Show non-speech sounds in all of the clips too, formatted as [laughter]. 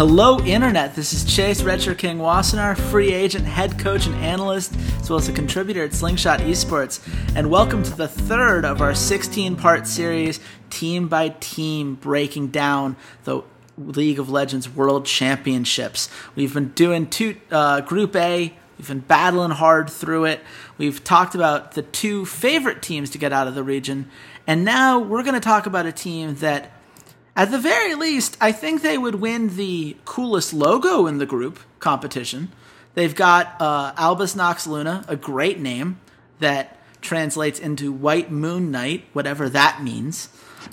Hello, Internet. This is Chase Redshirt King Wassenaar, free agent, head coach, and analyst, as well as a contributor at Slingshot Esports. And welcome to the third of our 16 part series, team by team, breaking down the League of Legends World Championships. We've been doing two, uh, Group A, we've been battling hard through it. We've talked about the two favorite teams to get out of the region. And now we're going to talk about a team that at the very least, I think they would win the coolest logo in the group competition. They've got uh, Albus Nox Luna, a great name that translates into White Moon Knight, whatever that means.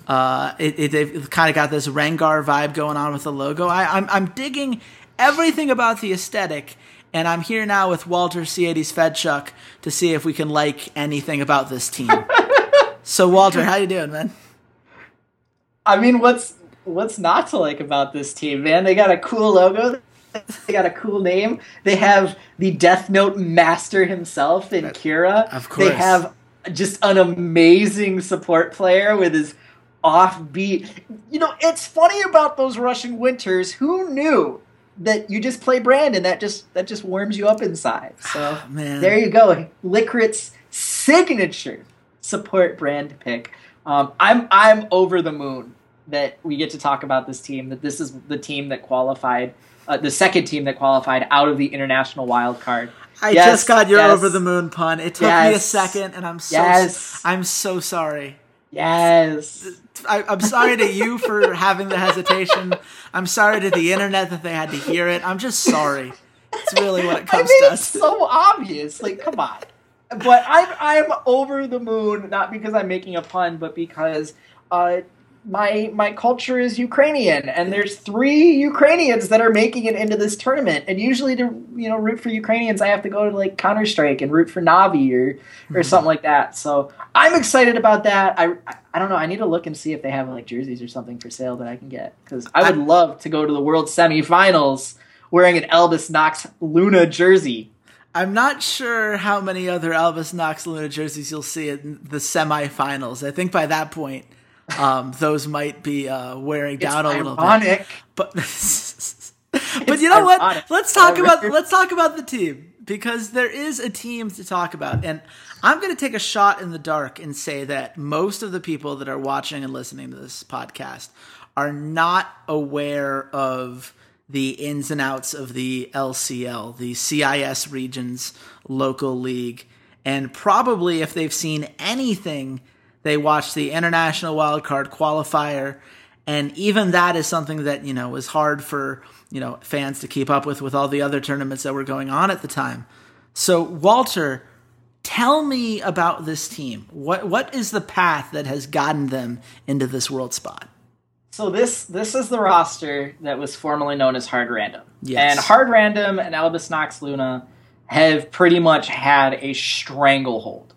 Uh, it, it, they've kind of got this Rengar vibe going on with the logo. I, I'm, I'm digging everything about the aesthetic, and I'm here now with Walter CADs Fedchuk to see if we can like anything about this team. [laughs] so, Walter, how you doing, man? I mean, what's what's not to like about this team, man? They got a cool logo. They got a cool name. They have the Death Note master himself in Kira. Of course. They have just an amazing support player with his offbeat. You know, it's funny about those Russian winters. Who knew that you just play Brandon? That just that just warms you up inside. [sighs] So Oh, man. there you go. Likkrit's signature support brand pick. Um, I'm I'm over the moon that we get to talk about this team. That this is the team that qualified, uh, the second team that qualified out of the international wild card. I Yes, just got your yes. over the moon pun. It took me a second, and I'm so Yes. I'm so sorry. Yes. I, I'm sorry to you for [laughs] having the hesitation. I'm sorry to the internet that they had to hear it. I'm just sorry. It's really what it I comes mean, to it's so obvious. Like, come on. But I'm I'm over the moon, not because I'm making a pun, but because uh, my my culture is Ukrainian, and there's three Ukrainians that are making it into this tournament. And usually, to you know root for Ukrainians, I have to go to like Counter Strike and root for Navi or or mm-hmm. something like that. So I'm excited about that. I, I I don't know. I need to look and see if they have like jerseys or something for sale that I can get because I would love to go to the World Semifinals wearing an Elvis Knox Luna jersey. I'm not sure how many other Elvis Knox Luna jerseys you'll see in the semifinals. I think by that point, um, those might be uh, wearing down a little bit. ironic. But [laughs] but you know what? Let's talk about let's talk about the team because there is a team to talk about, and I'm going to take a shot in the dark and say that most of the people that are watching and listening to this podcast are not aware of the ins and outs of the LCL, the CIS regions local league, and probably if they've seen anything, they watched the international wildcard qualifier and even that is something that you know was hard for you know fans to keep up with with all the other tournaments that were going on at the time so walter tell me about this team what what is the path that has gotten them into this world spot So this this is the roster that was formerly known as Hard Random. Yes. And Hard Random and Albus Nox Luna have pretty much had a stranglehold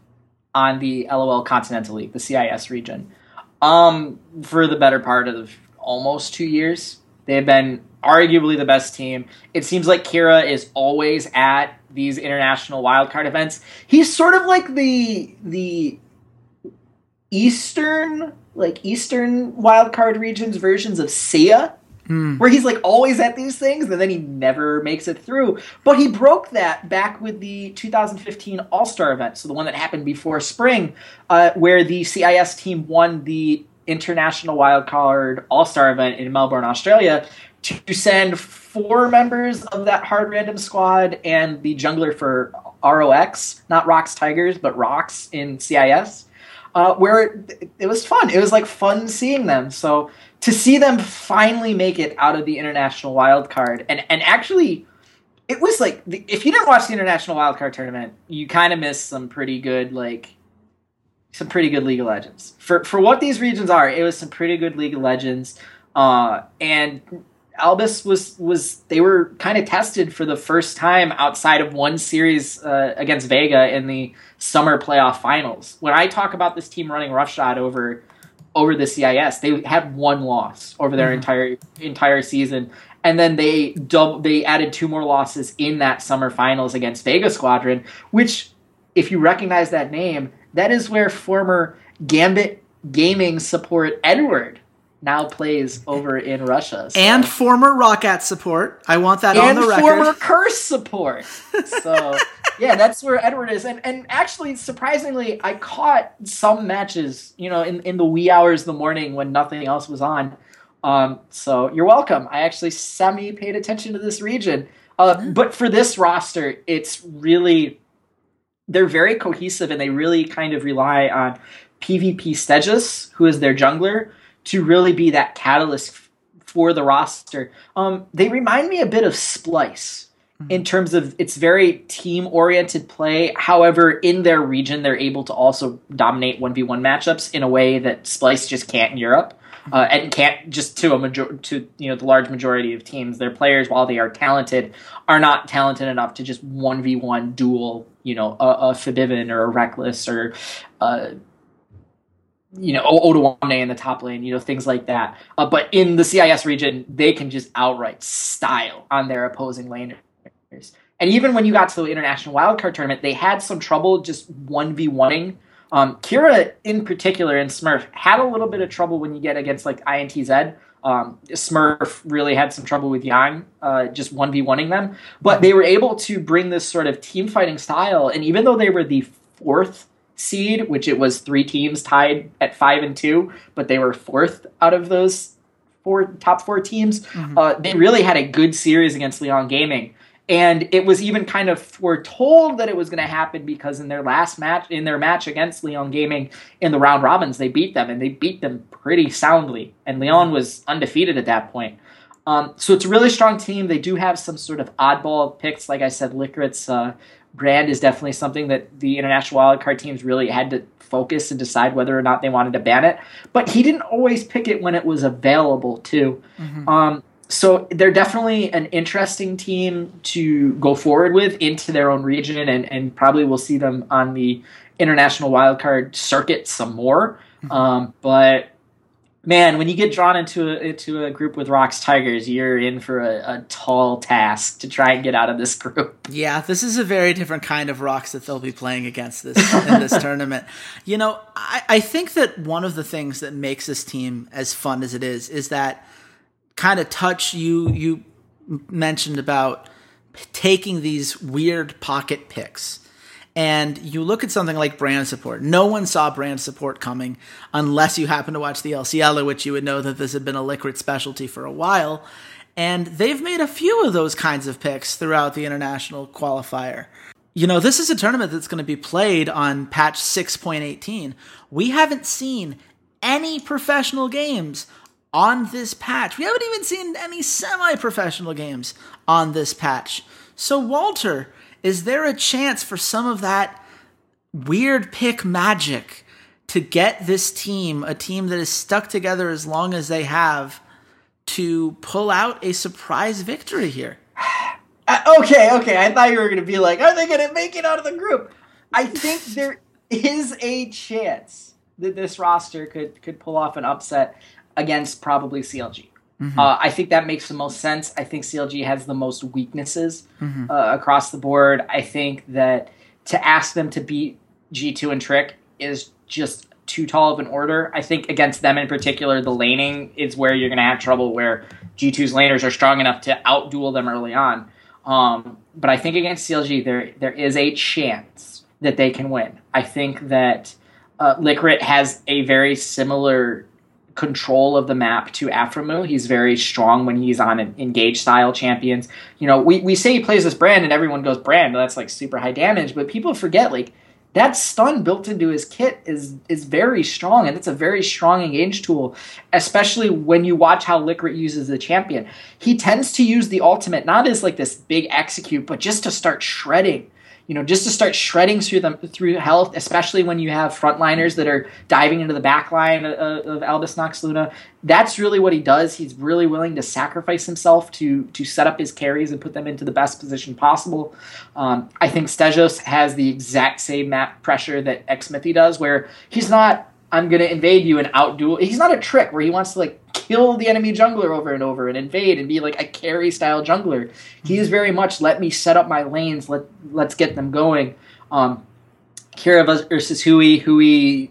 on the LOL Continental League, the CIS region, um, for the better part of almost two years. They've been arguably the best team. It seems like Kira is always at these international wildcard events. He's sort of like the the eastern like eastern wildcard regions versions of Sia where he's like always at these things and then he never makes it through but he broke that back with the 2015 all-star event so the one that happened before spring uh, where the cis team won the international wildcard all-star event in melbourne australia to send four members of that hard random squad and the jungler for ROX, not ROX Tigers, but ROX in CIS, uh, where it, it was fun. It was like fun seeing them. So to see them finally make it out of the international wild card and and actually it was like if you didn't watch the international wild card tournament you kind of missed some pretty good like some pretty good league of legends. For for what these regions are it was some pretty good league of legends uh, and albus was was they were kind of tested for the first time outside of one series uh, against vega in the summer playoff finals. When i talk about this team running roughshod over over the CIS. They had one loss over their mm-hmm. entire entire season, and then they double, they added two more losses in that summer finals against Vega Squadron, which, if you recognize that name, that is where former Gambit Gaming support Edward now plays over in Russia. So. And former Roccat support. I want that and on the record. former [laughs] Curse support. So yeah, that's where Edward is. And and actually, surprisingly, I caught some matches. You know, in in the wee hours of the morning when nothing else was on. Um, so you're welcome. I actually semi paid attention to this region. Uh, but for this roster, it's really they're very cohesive and they really kind of rely on PvP Stejos, who is their jungler, to really be that catalyst f- for the roster. Um, they remind me a bit of Splyce mm-hmm. in terms of it's very team oriented play. However, in their region, they're able to also dominate 1v1 matchups in a way that Splyce just can't in Europe. Mm-hmm. Uh, and can't just to a major to you know the large majority of teams. Their players, while they are talented, are not talented enough to just one v one duel. You know, a, a Febiven or a Rekkles or uh, you know, Odoamne in the top lane, you know, things like that. Uh, but in the CIS region, they can just outright style on their opposing laners. And even when you got to the international wildcard tournament, they had some trouble just one v oneing. Um, Kira, in particular, and Smurf, had a little bit of trouble when you get against like INTZ. Um, Smurf really had some trouble with Yang, uh, just one v oneing them. But they were able to bring this sort of team fighting style, and even though they were the fourth seed, which it was three teams tied at five and two, but they were fourth out of those four top four teams. Mm-hmm. Uh, they really had a good series against Lyon Gaming. And it was even kind of foretold that it was going to happen because in their last match, in their match against Lyon Gaming in the round robins, they beat them and they beat them pretty soundly. And Lyon was undefeated at that point. Um, so it's a really strong team. They do have some sort of oddball picks, like I said, Likkrit's uh, brand is definitely something that the international wildcard teams really had to focus and decide whether or not they wanted to ban it. But he didn't always pick it when it was available too. Mm-hmm. Um, so they're definitely an interesting team to go forward with into their own region, and, and probably we'll see them on the international wildcard circuit some more. Mm-hmm. Um, but man, when you get drawn into a, into a group with ROX Tigers, you're in for a, a, tall task to try and get out of this group. Yeah, this is a very different kind of ROX that they'll be playing against this in this [laughs] tournament. You know, I, I think that one of the things that makes this team as fun as it is is that kind of touch you you mentioned about taking these weird pocket picks and you look at something like brand support. No one saw brand support coming unless you happen to watch the LCL, which you would know that this had been a Likkrit specialty for a while. And they've made a few of those kinds of picks throughout the international qualifier. You know, this is a tournament that's going to be played on patch 6.18. We haven't seen any professional games on this patch. We haven't even seen any semi professional games on this patch. So, Walter, is there a chance for some of that weird pick magic to get this team, a team that is stuck together as long as they have, to pull out a surprise victory here? [sighs] Uh, okay, okay. I thought you were going to be like, are they going to make it out of the group? I think [laughs] there is a chance that this roster could could pull off an upset against probably CLG. Mm-hmm. Uh, I think that makes the most sense. I think CLG has the most weaknesses mm-hmm. uh, across the board. I think that to ask them to beat G2 and Trick is just too tall of an order. I think against them in particular, the laning is where you're going to have trouble where G2's laners are strong enough to outduel them early on. Um, but I think against CLG, there there is a chance that they can win. I think that uh, has a very similar control of the map to Aphromoo. He's very strong when he's on an engage style champions. You know, we, we say he plays this brand and everyone goes brand, that's like super high damage, but people forget like that stun built into his kit is is very strong and it's a very strong engage tool especially when you watch how Likkrit uses the champion he tends to use the ultimate not as like this big execute but just to start shredding you know, just to start shredding through them through health, especially when you have frontliners that are diving into the back line of, of Albus Nox Luna. That's really what he does. He's really willing to sacrifice himself to to set up his carries and put them into the best position possible. Um, I think Stejos has the exact same map pressure that Xmithie does, where he's not I'm gonna invade you and outdo. He's not a trick where he wants to like kill the enemy jungler over and over and invade and be like a carry style jungler. He is very much let me set up my lanes. Let let's get them going. Um, Kira versus Huhi. Huhi,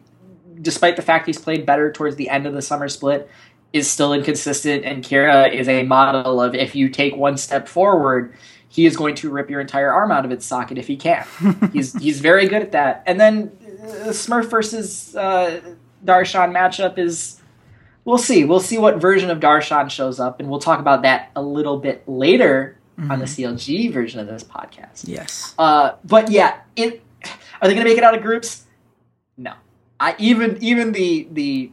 despite the fact he's played better towards the end of the summer split, is still inconsistent. And Kira is a model of if you take one step forward, he is going to rip your entire arm out of its socket if he can. [laughs] he's he's very good at that. And then uh, Smurf versus uh, Darshan matchup is we'll see. We'll see what version of Darshan shows up, and we'll talk about that a little bit later mm-hmm. on the mm-hmm. CLG version of this podcast. Yes. Uh, but yeah, it are they going to make it out of groups? No. I even even the the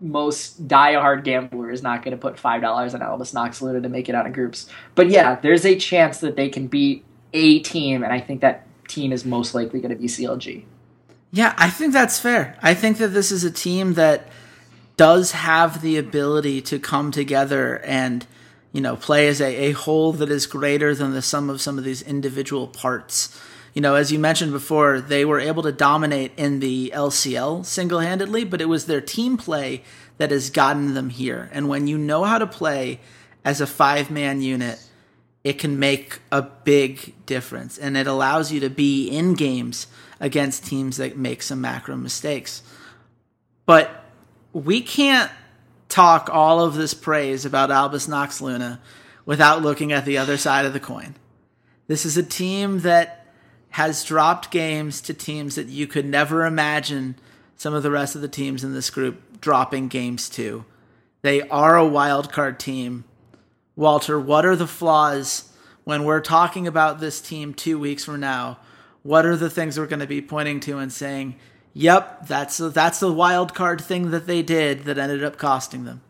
most die-hard gambler is not going to put five dollars on Elvis Nox Luna to make it out of groups. But yeah, there's a chance that they can beat a team, and I think that team is most likely going to be CLG. Yeah, I think that's fair. I think that this is a team that does have the ability to come together and you know play as a, a whole that is greater than the sum of some of these individual parts you know, as you mentioned before, they were able to dominate in the LCL single handedly, but it was their team play that has gotten them here. And when you know how to play as a five man unit, it can make a big difference. And it allows you to be in games against teams that make some macro mistakes. But we can't talk all of this praise about Albus Nox Luna without looking at the other side of the coin. This is a team that has dropped games to teams that you could never imagine some of the rest of the teams in this group dropping games to. They are a wild card team. Walter, what are the flaws when we're talking about this team two weeks from now? What are the things we're going to be pointing to and saying, "Yep, that's a, that's the wild card thing that they did that ended up costing them."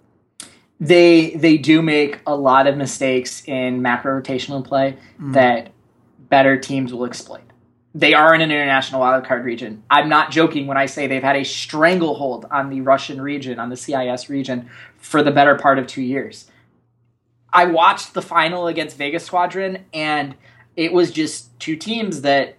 They they do make a lot of mistakes in macro rotational play mm. that better teams will exploit they are in an international wildcard region. I'm not joking when I say they've had a stranglehold on the Russian region, on the CIS region, for the better part of two years. I watched the final against Vegas Squadron, and it was just two teams that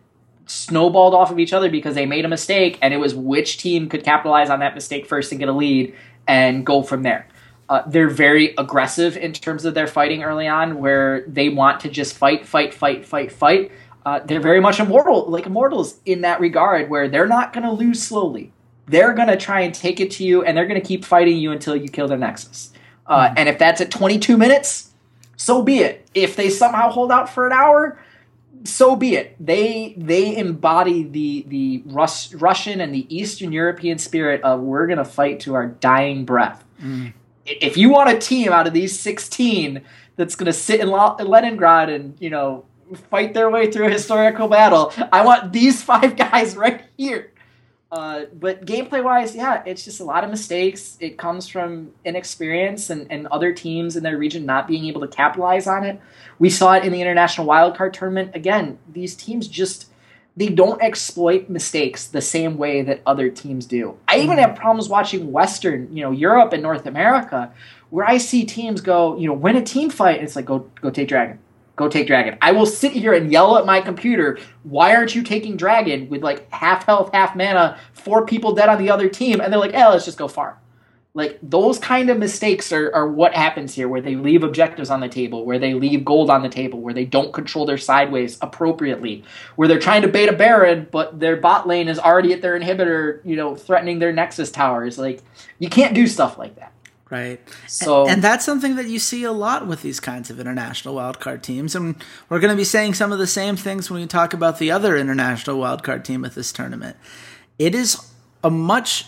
snowballed off of each other because they made a mistake, and it was which team could capitalize on that mistake first and get a lead and go from there. Uh, they're very aggressive in terms of their fighting early on, where they want to just fight, fight, fight, fight, fight uh, they're very much immortal, like immortals in that regard, where they're not going to lose slowly. They're going to try and take it to you, and they're going to keep fighting you until you kill their nexus. Uh, mm And if that's at 22 minutes, so be it. If they somehow hold out for an hour, so be it. They they embody the the Rus- Russian and the Eastern European spirit of we're going to fight to our dying breath. Mm. If you want a team out of these 16 that's going to sit in Leningrad and you know fight their way through a historical battle. I want these five guys right here. Uh, but gameplay wise, yeah, it's just a lot of mistakes. It comes from inexperience and, and other teams in their region not being able to capitalize on it. We saw it in the international wildcard tournament. Again, these teams just they don't exploit mistakes the same way that other teams do. I even have problems watching Western, you know, Europe and North America, where I see teams go, you know, win a team fight, and it's like go go take Dragon go take dragon. I will sit here and yell at my computer, why aren't you taking dragon with like half health, half mana, four people dead on the other team? And they're like, eh, let's just go farm. Like those kind of mistakes are, are what happens here, where they leave objectives on the table, where they leave gold on the table, where they don't control their sideways appropriately, where they're trying to bait a Baron, but their bot lane is already at their inhibitor, you know, threatening their Nexus towers. Like you can't do stuff like that right? So, and, and, that's something that you see a lot with these kinds of international wildcard teams, and we're going to be saying some of the same things when we talk about the other international wildcard team at this tournament. It is a much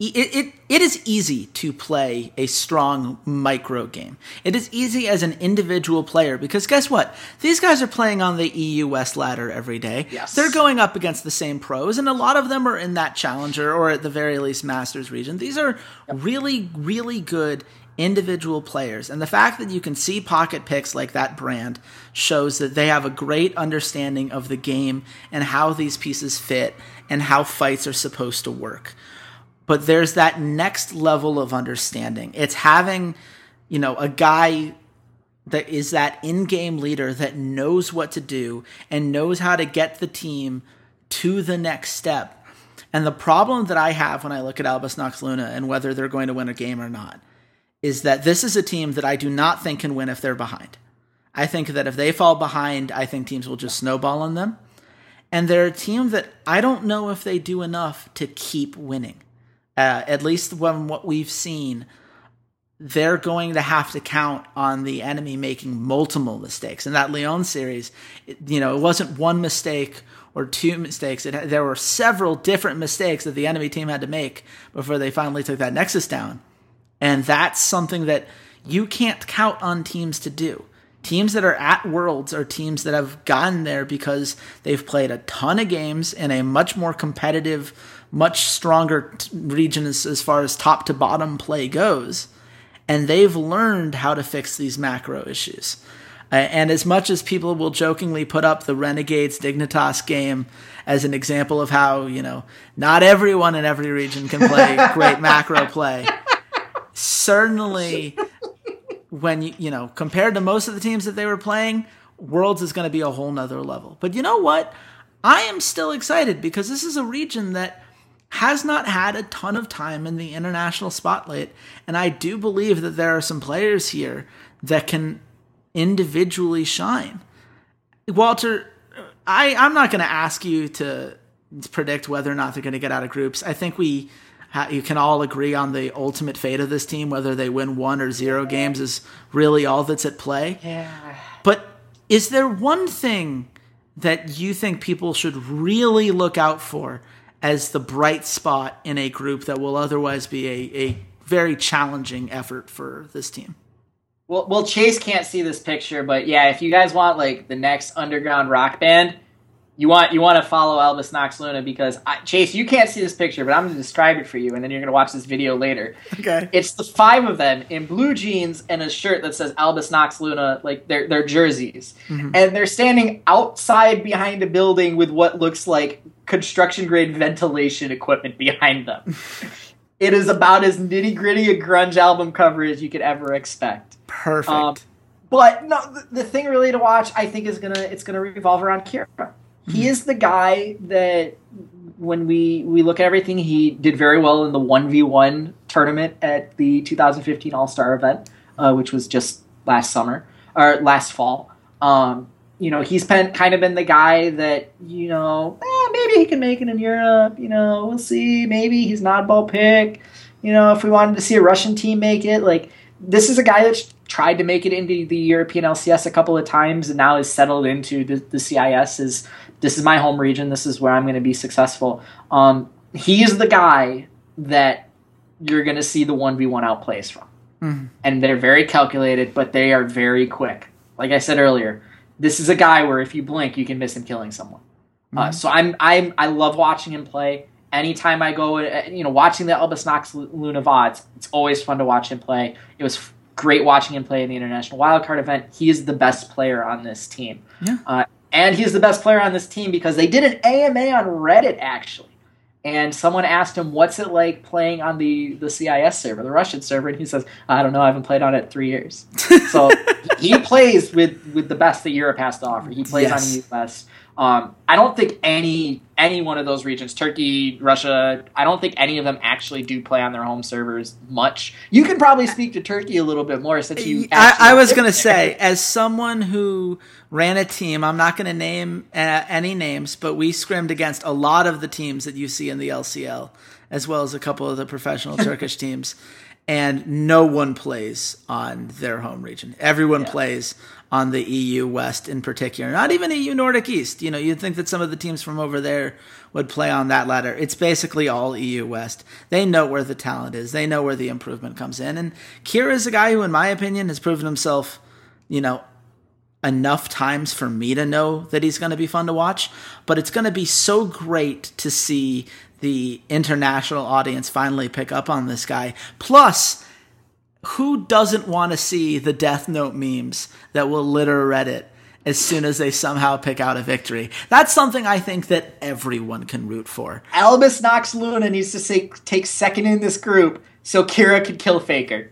it, it, it is easy to play a strong micro game. It is easy as an individual player because guess what? These guys are playing on the EU West ladder every day. Yes. They're going up against the same pros, and a lot of them are in that challenger or at the very least masters region. These are really, really good individual players. And the fact that you can see pocket picks like that brand shows that they have a great understanding of the game and how these pieces fit and how fights are supposed to work but there's that next level of understanding. It's having, you know, a guy that is that in-game leader that knows what to do and knows how to get the team to the next step. And the problem that I have when I look at Albus Nox Luna and whether they're going to win a game or not is that this is a team that I do not think can win if they're behind. I think that if they fall behind, I think teams will just snowball on them. And they're a team that I don't know if they do enough to keep winning uh, at least from what we've seen, they're going to have to count on the enemy making multiple mistakes. In that Lyon series, it, you know, it wasn't one mistake or two mistakes. It, there were several different mistakes that the enemy team had to make before they finally took that Nexus down. And that's something that you can't count on teams to do. Teams that are at Worlds are teams that have gotten there because they've played a ton of games in a much more competitive much stronger t- region as, as far as top to bottom play goes. And they've learned how to fix these macro issues. Uh, and as much as people will jokingly put up the Renegades Dignitas game as an example of how, you know, not everyone in every region can play [laughs] great macro play, certainly when you, you know, compared to most of the teams that they were playing, Worlds is going to be a whole nother level. But you know what? I am still excited because this is a region that has not had a ton of time in the international spotlight. And I do believe that there are some players here that can individually shine. Walter, I, I'm not going to ask you to predict whether or not they're going to get out of groups. I think we you can all agree on the ultimate fate of this team, whether they win one or zero games is really all that's at play. Yeah. But is there one thing that you think people should really look out for as the bright spot in a group that will otherwise be a, a very challenging effort for this team. Well, well, Chase can't see this picture, but yeah, if you guys want like the next underground rock band, you want you want to follow Albus Nox Luna because I, Chase, you can't see this picture, but I'm going to describe it for you, and then you're going to watch this video later. Okay. It's the five of them in blue jeans and a shirt that says Albus Nox Luna, like their their jerseys, mm-hmm. and they're standing outside behind a building with what looks like construction grade ventilation equipment behind them. [laughs] it is about as nitty gritty a grunge album cover as you could ever expect. Perfect. Um, but no, the, the, thing really to watch, I think, is gonna it's gonna revolve around Kira. He is the guy that when we we look at everything, he did very well in the one v one tournament at the 2015 All Star event, uh, which was just last summer or last fall. Um, you know, he's been kind of been the guy that you know eh, maybe he can make it in Europe. You know, we'll see. Maybe he's not a ball pick. You know, if we wanted to see a Russian team make it, like this is a guy that's tried to make it into the European LCS a couple of times and now is settled into the, the CIS. Is this is my home region? This is where I'm going to be successful. Um, he's the guy that you're going to see the one v one outplays from, mm-hmm. and they're very calculated, but they are very quick. Like I said earlier, this is a guy where if you blink, you can miss him killing someone. Uh, mm-hmm. Uh, so I'm I'm I love watching him play. Anytime I go, uh, you know, watching the Albus Nox Luna VODs, it's always fun to watch him play. It was great watching him play in the international wildcard event. He is the best player on this team. Yeah. Uh, and he's the best player on this team because they did an AMA on Reddit actually. And someone asked him, "What's it like playing on the the CIS server, the Russian server?" And he says, "I don't know. I haven't played on it three years." [laughs] so he plays with with the best that Europe has to offer. He plays yes. on the US. Um, I don't think any any one of those regions, Turkey, Russia, I don't think any of them actually do play on their home servers much. You can probably speak to Turkey a little bit more since you. I, I, was going to say, as someone who ran a team, I'm not going to name uh, any names, but we scrimmed against a lot of the teams that you see in the LCL, as well as a couple of the professional [laughs] Turkish teams. And no one plays on their home region. Everyone yeah. plays on the EU West in particular, not even EU Nordic East. You know, you'd think that some of the teams from over there would play on that ladder. It's basically all EU West. They know where the talent is, they know where the improvement comes in. And Kira is a guy who, in my opinion, has proven himself, you know, enough times for me to know that he's going to be fun to watch. But it's going to be so great to see the international audience finally pick up on this guy. Plus, who doesn't want to see the Death Note memes that will litter Reddit as soon as they somehow pick out a victory? That's something I think that everyone can root for. Albus Nox Luna needs to say, take second in this group so Kira could kill Faker.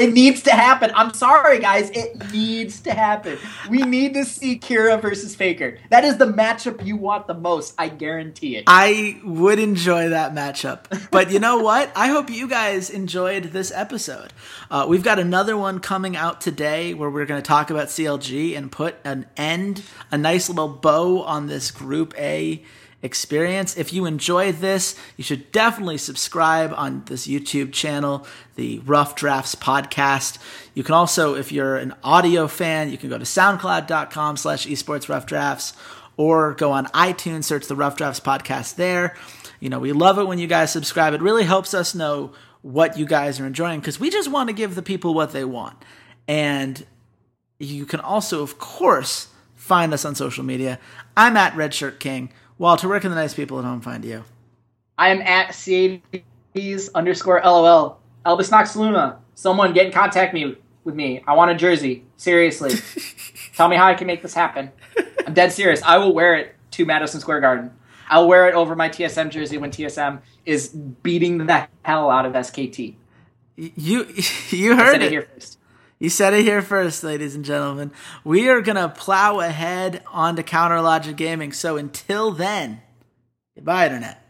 It needs to happen. I'm sorry, guys. It needs to happen. We need to see Kira versus Faker. That is the matchup you want the most. I guarantee it. I would enjoy that matchup. But you know what? I hope you guys enjoyed this episode. Uh, we've got another one coming out today where we're going to talk about CLG and put an end, a nice little bow on this Group A experience. If you enjoyed this, you should definitely subscribe on this YouTube channel, the Rough Drafts Podcast. You can also, if you're an audio fan, you can go to soundcloud.com slash esports rough drafts or go on iTunes, search the Rough Drafts Podcast there. You know, we love it when you guys subscribe. It really helps us know what you guys are enjoying because we just want to give the people what they want. And you can also, of course, find us on social media. I'm at Redshirt King. Walter, where can the nice people at home find you? I am at CADs underscore LOL. Elvis Knox Luna. Someone get in contact me with me. I want a jersey. Seriously. [laughs] Tell me how I can make this happen. I'm dead serious. I will wear it to Madison Square Garden. I'll wear it over my TSM jersey when TSM is beating the hell out of SKT. You [laughs] you heard it. it you said it here first, ladies and gentlemen. We are going to plow ahead onto Counter Logic Gaming. So until then, goodbye, Internet.